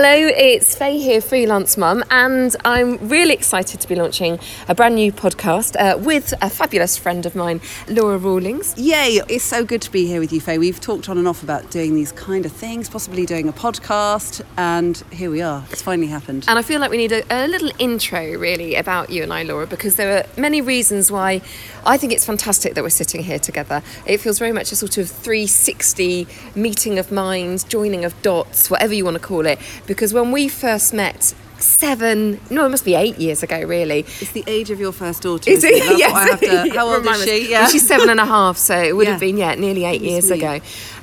Hello, it's Faye here, freelance mum, and I'm really excited to be launching a brand new podcast uh, with a fabulous friend of mine, Laura Rawlings. Yay! It's so good to be here with you, Faye. We've talked on and off about doing these kind of things, possibly doing a podcast, and here we are. It's finally happened. And I feel like we need a, a little intro, really, about you and I, Laura, because there are many reasons why I think it's fantastic that we're sitting here together. It feels very much a sort of 360 meeting of minds, joining of dots, whatever you want to call it. Because when we first met, seven, no, it must be eight years ago, really. It's the age of your first daughter. Is it? That's Yes. what I have to. How old is she? Yeah. She's seven and a half, so it would have been, yeah, nearly eight years me. ago.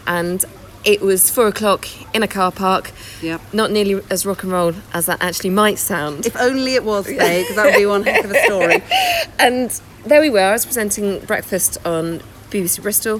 And it was four o'clock in a car park. Yep. Not nearly as rock and roll as that actually might sound. If only it was Faye, because that would be one heck of a story. And there we were. I was presenting breakfast on BBC Bristol.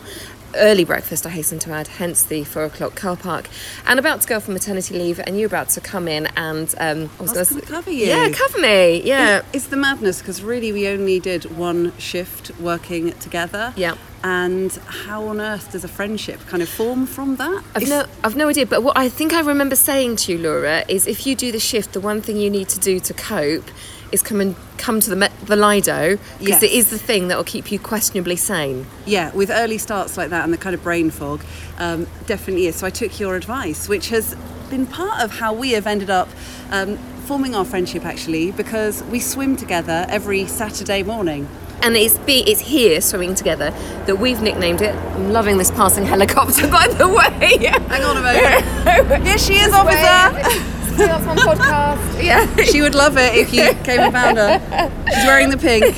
Early breakfast, I hasten to add, hence the four o'clock car park. And about to go for maternity leave, and you're about to come in and um, I was, was gonna gonna cover you. Yeah, cover me. Yeah. It's the madness because really we only did one shift working together. Yeah. And how on earth does a friendship kind of form from that? I've It's- no, I've no idea. But what I think I remember saying to you, Laura, is if you do the shift, the one thing you need to do to cope is come and come to the the Lido because Yes. it is the thing that will keep you questionably sane. Yeah, with early starts like that and the kind of brain fog, um, definitely is. So I took your advice, which has been part of how we have ended up um, forming our friendship actually, because we swim together every Saturday morning. And it's be it's here swimming together that we've nicknamed it. I'm loving this passing helicopter, by the way. Hang on a moment. Here she is, officer. That's my podcast. Yeah. she would love it if you came and found her. She's wearing the pink.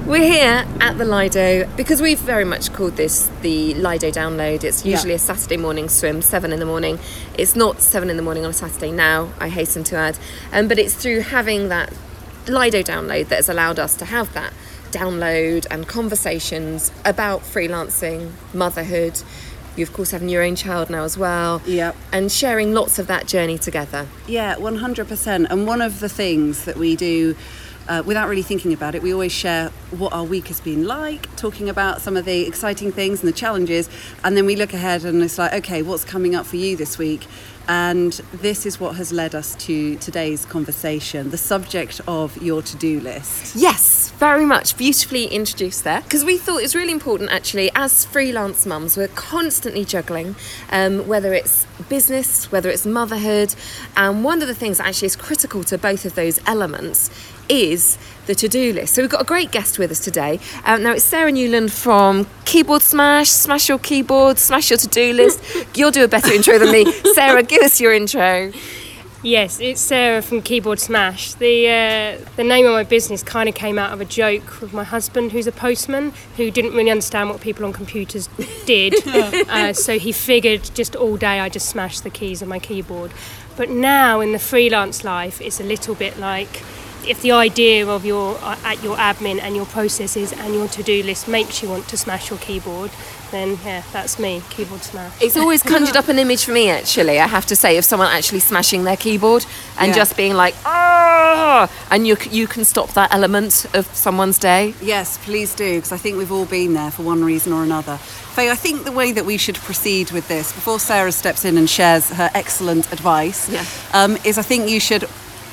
We're here at the Lido because we've very much called this the Lido download. It's Yeah. usually a Saturday morning swim, seven in the morning. It's not seven in the morning on a Saturday now, I hasten to add. Um, but it's through having that Lido download that has allowed us to have that download and conversations about freelancing, motherhood. You, of course, having your own child now as well. Yep. And sharing lots of that journey together. Yeah, 100%. And one of the things that we do uh, without really thinking about it, we always share what our week has been like, talking about some of the exciting things and the challenges. And then we look ahead and it's like, okay, what's coming up for you this week? And this is what has led us to today's conversation the subject of your to do list. Yes, very much. Beautifully introduced there. Because we thought it was really important, actually, as freelance mums, we're constantly juggling, um, whether it's business, whether it's motherhood. And one of the things that actually is critical to both of those elements is the to do list. So we've got a great guest with us today. Um, now, it's Sarah Newland from Keyboard Smash, Smash Your Keyboard, Smash Your to do list. You'll do a better intro than me. Sarah, give us your intro. Yes, it's Sarah from Keyboard Smash. The uh, the name of my business kind of came out of a joke with my husband, who's a postman, who didn't really understand what people on computers did. uh, so he figured just all day I just smashed the keys on my keyboard. But now in the freelance life, it's a little bit like if the idea of your uh, at your admin and your processes and your to-do list makes you want to smash your keyboard, then yeah, that's me, Keyboard Smash. It's always conjured up an image for me, actually, I have to say, of someone actually smashing their keyboard and Yeah. just being like, ah, and you, you can stop that element of someone's day. Yes, please do, because I think we've all been there for one reason or another. Faye, I think the way that we should proceed with this, before Sarah steps in and shares her excellent advice, Yeah. um, is I think you should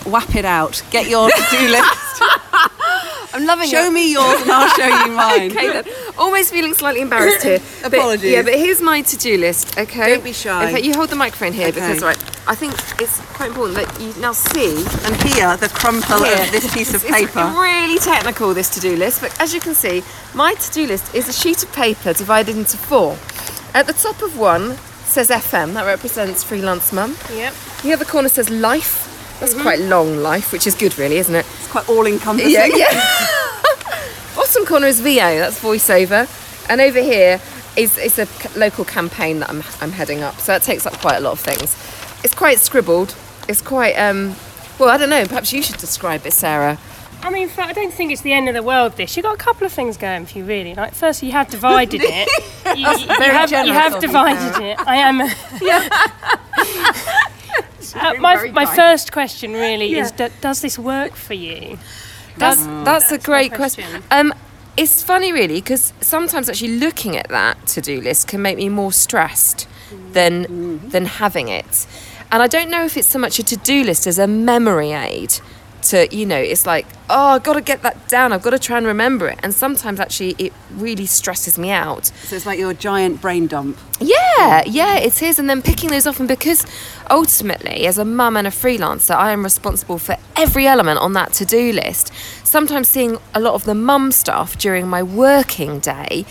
whap it out. Get your to-do list. I'm loving Show it. Show me yours and I'll show you mine. Okay, then. Almost feeling slightly embarrassed here. But- Apologies. yeah, but here's my to-do list. Okay. Don't be shy. Fact, you hold the microphone here because, right, I think it's quite important that you now see And hear the crumple Here. of this piece of It's paper. really technical, this to do list, but as you can see, my to do list is a sheet of paper divided into four. At the top of one says FM, that represents freelance mum. Yep. The other corner says life. That's quite long life, which is good, really, isn't it? It's quite all-encompassing. Yeah, yeah. Bottom corner is VO, that's voiceover. And over here is, is a c- local campaign that I'm, I'm heading up. So that takes up quite a lot of things. It's quite scribbled. It's quite, um, well, I don't know, perhaps you should describe it, Sarah. I mean, I don't think it's the end of the world. This you've got a couple of things going for you, really. Like, first, you have divided it. You, you- you have, you have divided it. I am. Uh, my my first question really is: do, Does this work for you? That's That- that's a great question. Um, it's funny, really, because sometimes actually looking at that to-do list can make me more stressed than than having it. And I don't know if it's so much a to do list as a memory aid to, you know, it's like, oh, I've got to get that down. I've got to try and remember it. And sometimes actually it really stresses me out. So it's like your giant brain dump. Yeah, yeah, it is. And then picking those off, and because ultimately, as a mum and a freelancer, I am responsible for every element on that to do list. Sometimes seeing a lot of the mum stuff during my working day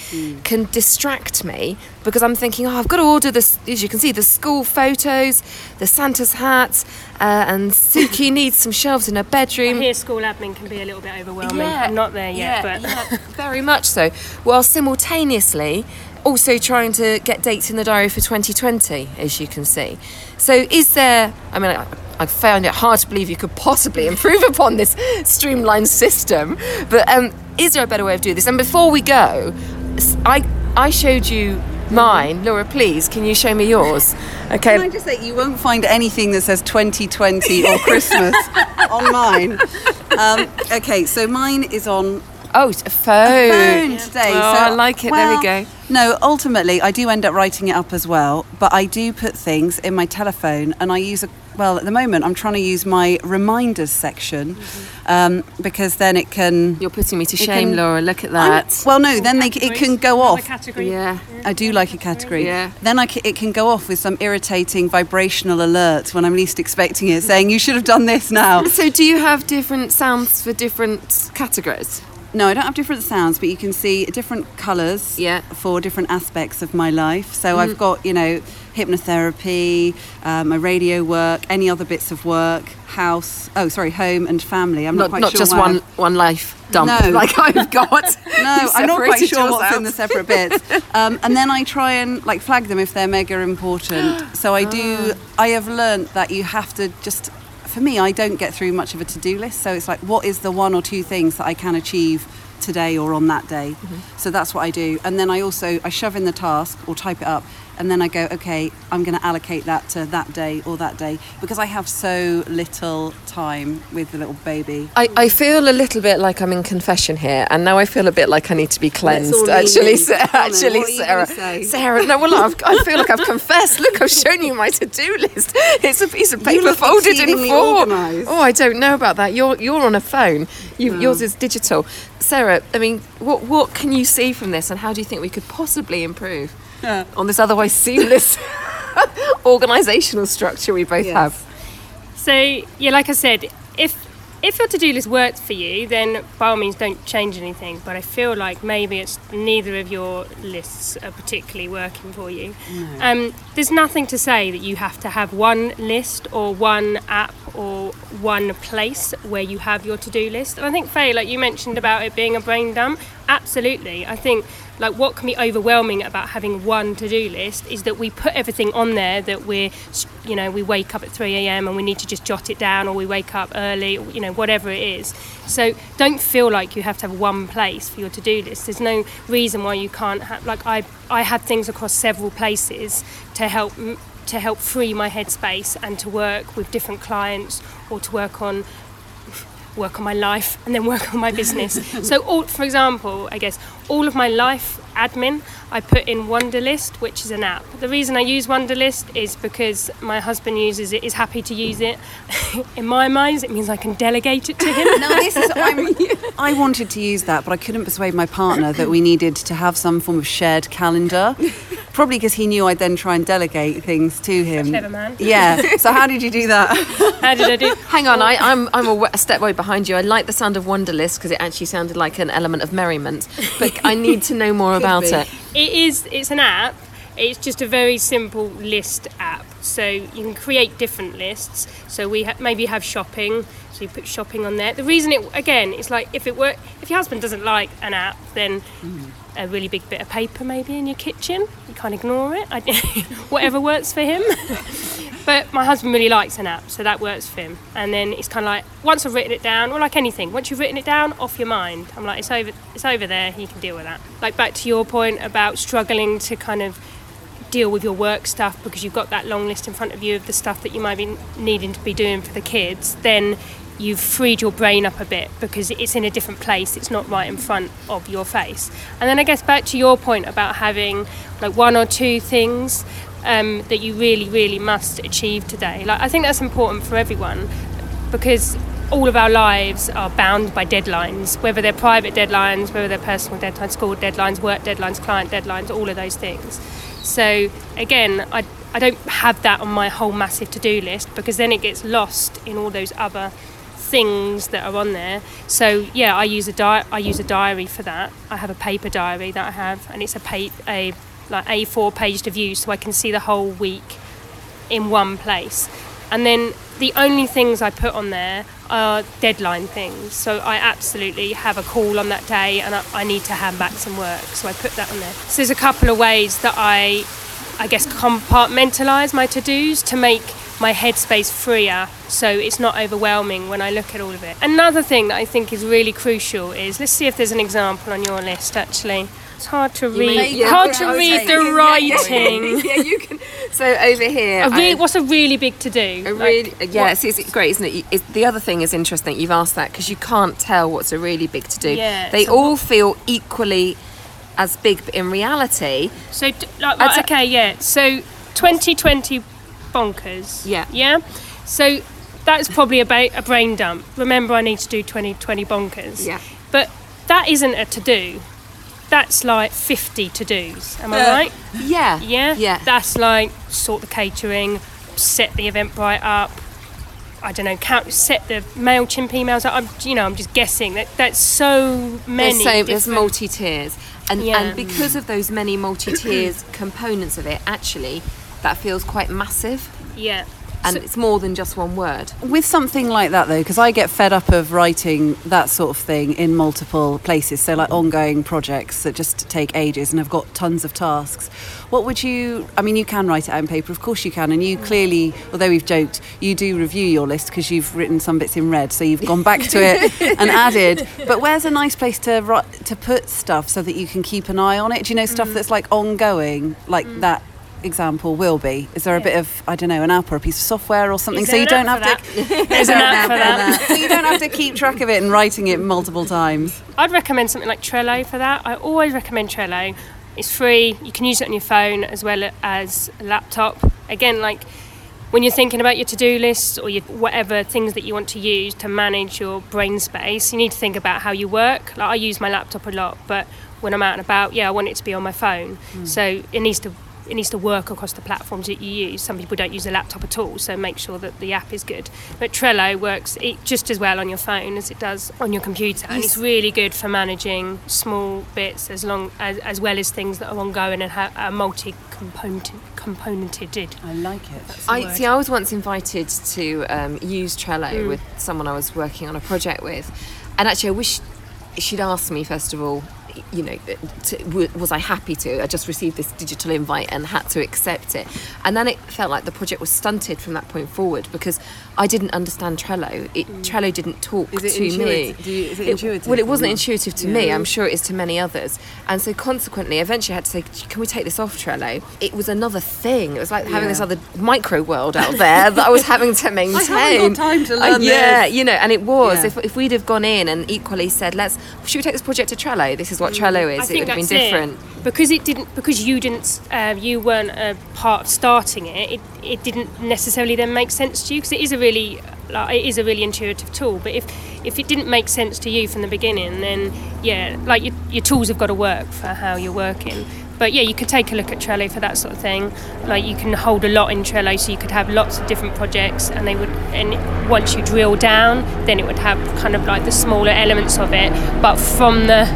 can distract me because I'm thinking, oh, I've got to order this, as you can see, the school photos, the Santa's hat, uh, and Suki needs some shelves in her I bedroom. hear school admin can be a little bit overwhelming. I'm not there yet, yeah, but yeah, very much so. While simultaneously also trying to get dates in the diary for 2020, as you can see. So, is there? I mean, I, I found it hard to believe you could possibly improve upon this streamlined system, but um, is there a better way of doing this? And before we go, I I showed you mine. Laura, please, can you show me yours? Okay. Can I just say, you won't find anything that says 2020 or Christmas on mine. Um, okay, so mine is on Oh, it's a phone. phone today. Oh, so, I like it. There we go. No, ultimately, I do end up writing it up as well, but I do put things in my telephone and I use a well, at the moment, I'm trying to use my reminders section um, because then it can. You're putting me to shame, can- Laura. Look at I'm- that. well, no, then they, it can go Another off. Category. Yeah. I do like a category. Yeah. Then I c it can go off with some irritating vibrational alert when I'm least expecting it, saying you should have done this now. So, do you have different sounds for different categories? No, I don't have different sounds, but you can see different colours Yeah. for different aspects of my life. So I've got, you know, hypnotherapy, um, my radio work, any other bits of work, house, oh, sorry, home and family. I'm not, Not, quite not sure just one I've- one life dump No. like I've got. No, I'm not quite sure what's out. in the separate bits. Um, and then I try and like flag them if they're mega important. So I do. I have learnt that you have to just. For me, I don't get through much of a to-do list. So it's like, what is the one or two things that I can achieve today or on that day? Mm-hmm. So that's what I do. And then I also I shove in the task or type it up, and then I go, okay, I'm going to allocate that to that day or that day because I have so little time with the little baby. I, I feel a little bit like I'm in confession here, and now I feel a bit like I need to be cleansed. Actually, lean in. Sa- Come on then, actually, what are you Sarah. Sarah, no, well, I've, I feel like I've confessed. Look, I've shown you my to-do list. It's a piece of paper folded in four. organised. Oh, I don't know about that. You're you're on a phone. You, Hmm. Yours is digital. Sarah, I mean, what what can you see from this, and how do you think we could possibly improve on this otherwise seamless organisational structure we both Yes. have? So yeah, like I said, if if your to-do list works for you, then by all means don't change anything. But I feel like maybe it's neither of your lists are particularly working for you. Um, there's nothing to say that you have to have one list or one app or one place where you have your to-do list. And I think Faye, like you mentioned about it being a brain dump, absolutely. I think like what can be overwhelming about having one to-do list is that we put everything on there that we're you know we wake up at 3 a.m and we need to just jot it down or we wake up early or, you know whatever it is so don't feel like you have to have one place for your to-do list there's no reason why you can't have like i i had things across several places to help to help free my headspace and to work with different clients or to work on work on my life and then work on my business. so, all, for example, I guess all of my life admin I put in Wunderlist, which is an app. The reason I use Wunderlist is because my husband uses it, is happy to use it. in my mind, it means I can delegate it to him. No, this is. I'm, I wanted to use that, but I couldn't persuade my partner that we needed to have some form of shared calendar. Probably because he knew I'd then try and delegate things to him. clever man. Yeah. So how did you do that? How did I do? Hang on, I, I'm I'm a, w- a step way behind you. I like the sound of Wunderlist because it actually sounded like an element of merriment, but I need to know more about be. it. It is. It's an app. It's just a very simple list app. So you can create different lists. So we ha- maybe have shopping. So you put shopping on there. The reason it again, it's like if it were if your husband doesn't like an app, then a really big bit of paper maybe in your kitchen. You can't ignore it. I, whatever works for him. But my husband really likes an app, so that works for him. And then it's kind of like once I've written it down, or like anything, once you've written it down, off your mind. I'm like, it's over, it's over there. He can deal with that. Like back to your point about struggling to kind of deal with your work stuff because you've got that long list in front of you of the stuff that you might be needing to be doing for the kids. Then you've freed your brain up a bit because it's in a different place. It's not right in front of your face. And then I guess back to your point about having like one or two things um, that you really, really must achieve today. Like I think that's important for everyone because all of our lives are bound by deadlines, whether they're private deadlines, whether they're personal deadlines, school deadlines, work deadlines, client deadlines, all of those things. So again, I, I don't have that on my whole massive to-do list because then it gets lost in all those other things that are on there. So yeah, I use a di- I use a diary for that. I have a paper diary that I have, and it's a pa- a like A4 page to view, so I can see the whole week in one place. And then the only things I put on there are deadline things. So I absolutely have a call on that day and I, I need to hand back some work. So I put that on there. So there's a couple of ways that I, I guess, compartmentalize my to dos to make my headspace freer so it's not overwhelming when I look at all of it. Another thing that I think is really crucial is let's see if there's an example on your list actually. It's hard to read. may- yeah, hard to read the writing. yeah, you can. So over here, A re- I- what's a really big to do? A really, yeah, it's, it's great, isn't it? You- It's, the other thing is interesting. You've asked that because you can't tell what's a really big to do. Yeah, they all feel equally as big, but in reality, So, like, right, okay, yeah. So, 2020 bonkers. Yeah. Yeah. So, that's probably about a brain dump. Remember, I need to do 2020 bonkers. Yeah. But that isn't a to do. That's like 50 to dos. Am I right? yeah, Yeah. yeah. That's like sort the catering, set the event right up. I don't know, count, set the Mailchimp emails up. I'm, you know, I'm just guessing that that's so many. there's so there's multi tiers, and Yeah. and because of those many multi tiers components of it, actually, that feels quite massive, Yeah. And So- it's more than just one word. With something like that, though, because I get fed up of writing that sort of thing in multiple places, so like ongoing projects that just take ages and have got tons of tasks. What would you? I mean, you can write it out on paper, of course you can, and you mm. clearly, although we've joked, you do review your list because you've written some bits in red, so you've gone back to it and added. But where's a nice place to to put stuff so that you can keep an eye on it? Do you know stuff mm. that's like ongoing, like mm. that? Example will be. Is there a bit of I don't know an app or a piece of software or something so you don't have to There's an app for that. so you don't have to keep track of it and writing it multiple times. I'd recommend something like Trello for that. I always recommend Trello. It's free. You can use it on your phone as well as a laptop. Again, like when you're thinking about your to-do list or your whatever things that you want to use to manage your brain space, you need to think about how you work. Like I use my laptop a lot, but when I'm out and about, yeah, I want it to be on my phone. Hmm. So it needs to it needs to work across the platforms that you use. Some people don't use a laptop at all, so make sure that the app is good. But Trello works it just as well on your phone as it does on your computer, and it's really good for managing small bits as long as, as well as things that are ongoing and ha- are multi-component componented. I like it. I see. I was once invited to um, use Trello with someone I was working on a project with, and actually, I wish she'd asked me first of all. You know, to, was I happy to? I just received this digital invite and had to accept it, and then it felt like the project was stunted from that point forward because I didn't understand Trello. It, Trello didn't talk it to me. intuitive? Do you- is it intuitive Well, it wasn't intuitive to me. I'm sure it is to many others. And so consequently, eventually I had to say, can we take this off Trello? It was another thing. It was like having this other micro world out there that I was having to maintain. got time to Uh, learn yeah, this. you know, and it was. Yeah. If, if we'd have gone in and equally said, let's, should we take this project to Trello? This is what Trello is. It would have been different. it. because it didn't because you didn't uh, you weren't a part of starting it, it. It didn't necessarily then make sense to you because it is a really like, it is a really intuitive tool. But if if it didn't make sense to you from the beginning, then yeah, like your, your tools have got to work for how you're working. But yeah, you could take a look at Trello for that sort of thing. Like you can hold a lot in Trello, so you could have lots of different projects, and they would. And once you drill down, then it would have kind of like the smaller elements of it. But from the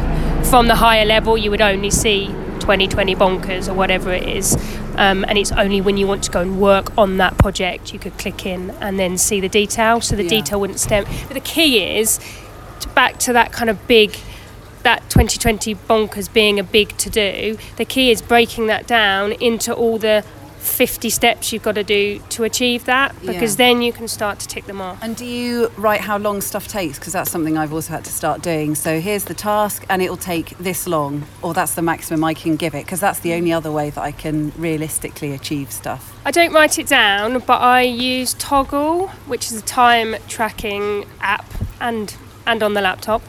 from the higher level, you would only see 2020 bonkers or whatever it is. Um, and it's only when you want to go and work on that project you could click in and then see the detail. So the Yeah. detail wouldn't stem. But the key is to back to that kind of big, that 2020 bonkers being a big to do. The key is breaking that down into all the 50 steps you've got to do to achieve that because Yeah. then you can start to tick them off. And do you write how long stuff takes? Because that's something I've also had to start doing. So here's the task, and it will take this long, or that's the maximum I can give it. Because that's the only other way that I can realistically achieve stuff. I don't write it down, but I use Toggl, which is a time tracking app, and and on the laptop.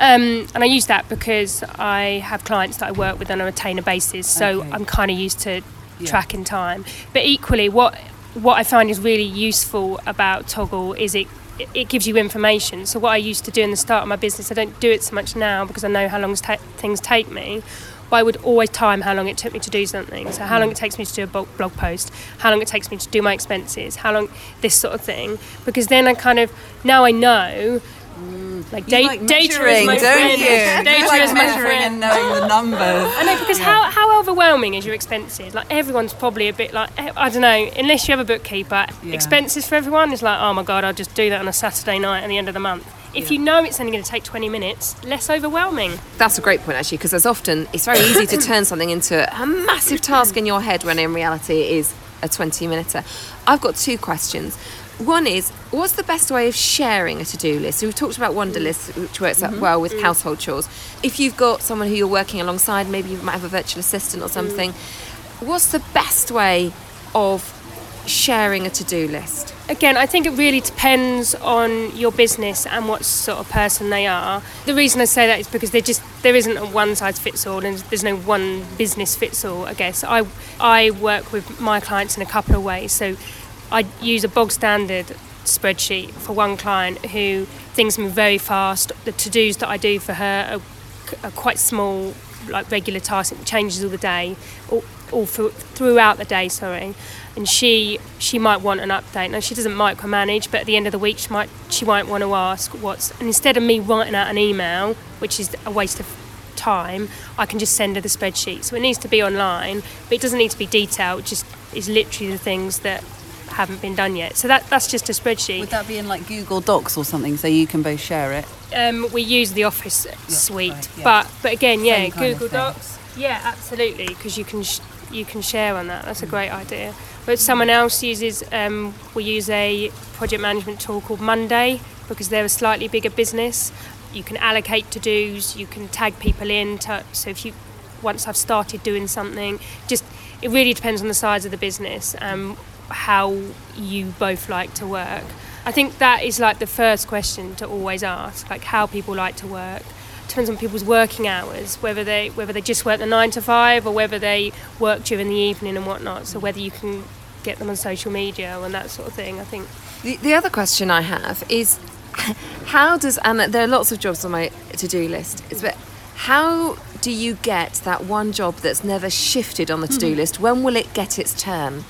Um, and I use that because I have clients that I work with on a retainer basis, so Okay. I'm kind of used to tracking time. But equally, what what I find is really useful about Toggl is it it gives you information. So what I used to do in the start of my business, I don't do it so much now because I know how long ta- things take me. But I would always time how long it took me to do something. So how mm. long it takes me to do a blog post, how long it takes me to do my expenses, how long this sort of thing. Because then I kind of now I know like, da- like data measuring, is my don't friend. you? Data You like is my measuring friend. and knowing the numbers. I know because how, how overwhelming is your expenses? Like everyone's probably a bit like eh, I don't know. Unless you have a bookkeeper, Yeah. expenses for everyone is like oh my god, I'll just do that on a Saturday night at the end of the month. If Yeah. you know it's only going to take 20 minutes, less overwhelming. That's a great point, actually, because there's often it's very easy to turn something into a massive task in your head when in reality it is a 20 minuter. I've got two questions. One is, what's the best way of sharing a to-do list? So we've talked about Wunderlist, which works out mm-hmm. well with mm. household chores. If you've got someone who you're working alongside, maybe you might have a virtual assistant or mm. something. What's the best way of sharing a to-do list? Again, I think it really depends on your business and what sort of person they are. The reason I say that is because there just there isn't a one size fits all, and there's no one business fits all. I guess I I work with my clients in a couple of ways. So I use a bog standard spreadsheet for one client who things move very fast. The to dos that I do for her are, are quite small, like regular tasks. It changes all the day, all, all through, throughout the day. Sorry, and she she might want an update. Now she doesn't micromanage, but at the end of the week she might she might want to ask what's. And instead of me writing out an email, which is a waste of time, I can just send her the spreadsheet. So it needs to be online, but it doesn't need to be detailed. It just is literally the things that haven't been done yet. So that that's just a spreadsheet. Would that be in like Google Docs or something so you can both share it? Um, we use the Office suite, right, yeah. but but again, yeah, Google. Docs, yeah, absolutely, because you can sh- you can share on that. That's a great idea. But someone else uses um, we use a project management tool called Monday because they're a slightly bigger business. You can allocate to dos, you can tag people in. To, so if you once I've started doing something, just it really depends on the size of the business and how you both like to work. I think that is like the first question to always ask, like how people like to work. It Depends on people's working hours, whether they whether they just work the nine to five or whether they work during the evening and whatnot. So whether you can get them on social media and that sort of thing. I think The, the other question I have is how does, and there are lots of jobs on my to do list, is but how do you get that one job that's never shifted on the to do mm-hmm. list? When will it get its turn?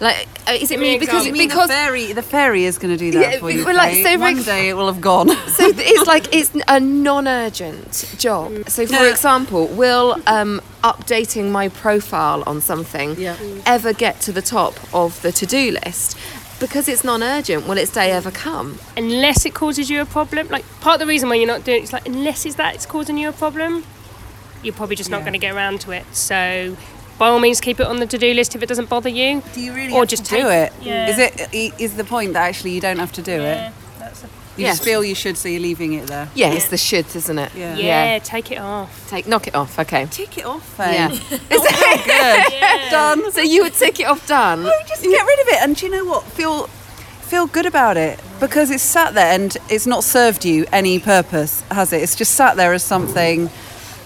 Like, uh, is it me because. You mean because the fairy, the fairy is going to do that Yeah, for you. well, like, so One day it will have gone. so it's like it's a non-urgent job. So, for Yeah. example, will um, updating my profile on something Yeah. ever get to the top of the to-do list? Because it's non-urgent, will its day ever come? unless it causes you a problem, like part of the reason why you're not doing it is like unless it's that it's causing you a problem, you're probably just not Yeah. going to get around to it. So by all means, keep it on the to-do list if it doesn't bother you. Do you really Or have just to do take- it? yeah. Is it i- is the point that actually you don't have to do it? that's a You Yeah. just feel you should, so you're leaving it there. Yeah, it's the shoulds, isn't it? Yeah. Yeah, take it off. Take knock it off. Okay. Take it off, Faye. Yeah. Good. Done. So you would take it off done. No, just get rid of it. And do you know what? Feel feel good about it because it's sat there and it's not served you any purpose, has it? It's just sat there as something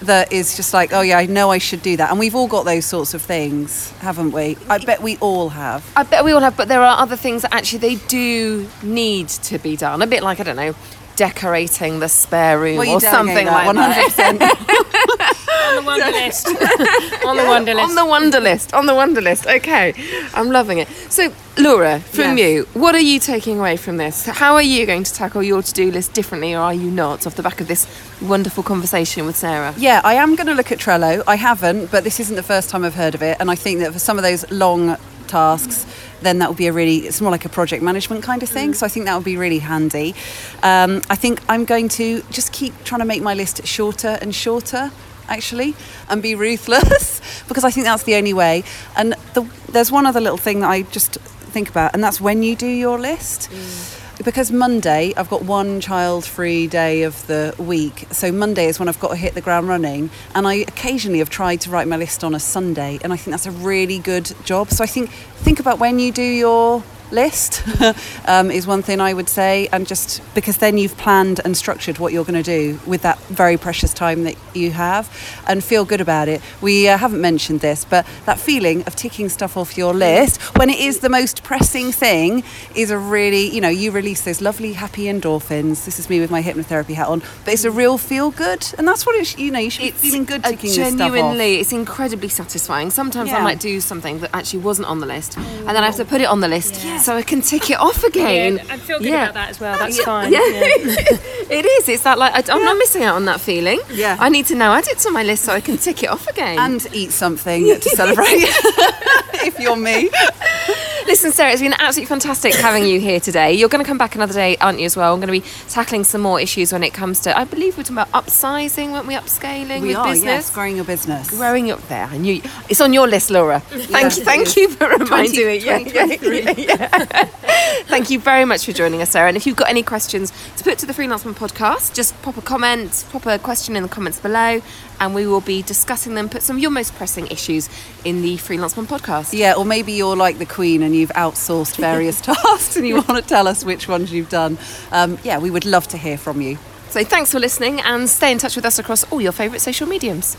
that is just like, oh yeah, I know I should do that. And we've all got those sorts of things, haven't we? I bet we all have. I bet we all have, but there are other things that actually they do need to be done. A bit like I don't know, decorating the spare room Well, or something like that. 100%. On the wonder list. on the wonder list. On the wonder list. On the wonder list. Okay, I'm loving it. So, Laura, from Yes. you, what are you taking away from this? How are you going to tackle your to-do list differently, or are you not? Off the back of this wonderful conversation with Sarah. Yeah, I am going to look at Trello. I haven't, but this isn't the first time I've heard of it. And I think that for some of those long tasks, then that would be a really, it's more like a project management kind of thing. So I think that would be really handy. Um, I think I'm going to just keep trying to make my list shorter and shorter. Actually, and be ruthless because I think that's the only way. And the, there's one other little thing that I just think about, and that's when you do your list mm. because Monday I've got one child free day of the week. So Monday is when I've got to hit the ground running. And I occasionally have tried to write my list on a Sunday and I think that's a really good job. So I think think about when you do your list um, is one thing I would say, and just because then you've planned and structured what you're going to do with that very precious time that you have, and feel good about it. We uh, haven't mentioned this, but that feeling of ticking stuff off your list when it is the most pressing thing is a really, you know, you release those lovely happy endorphins. This is me with my hypnotherapy hat on, but it's a real feel good, and that's what it. You know, you should be feeling good ticking this stuff off. genuinely, it's incredibly satisfying. Sometimes I might do something that actually wasn't on the list, and then I have to put it on the list Yeah. So I can tick it off again. Yeah, I feel good Yeah. about that as well. That's Yeah, fine. yeah. yeah. it is. It's that like I, am not missing out on that feeling. Yeah. I need to now add it to my list so I can tick it off again. and eat something to celebrate if you're me. Listen, Sarah, it's been absolutely fantastic having you here today. You're going to come back another day, aren't you, as well? I'm going to be tackling some more issues when it comes to, I believe we're talking about upsizing, weren't we? Upscaling We with are, business. yes, growing your business. Growing up there. I knew it's on your list, Laura. Thank you, thank you for reminding 20 me. Yeah, yeah, yeah, thank you very much for joining us, Sarah. And if you've got any questions to put to the Freelance Mum podcast, just pop a comment, pop a question in the comments below, and we will be discussing them. Put some of your most pressing issues in the Freelance Mum podcast. Yeah, or maybe you're like the Queen and you've outsourced various tasks and you want to tell us which ones you've done. Um, yeah, we would love to hear from you. So thanks for listening and stay in touch with us across all your favourite social mediums.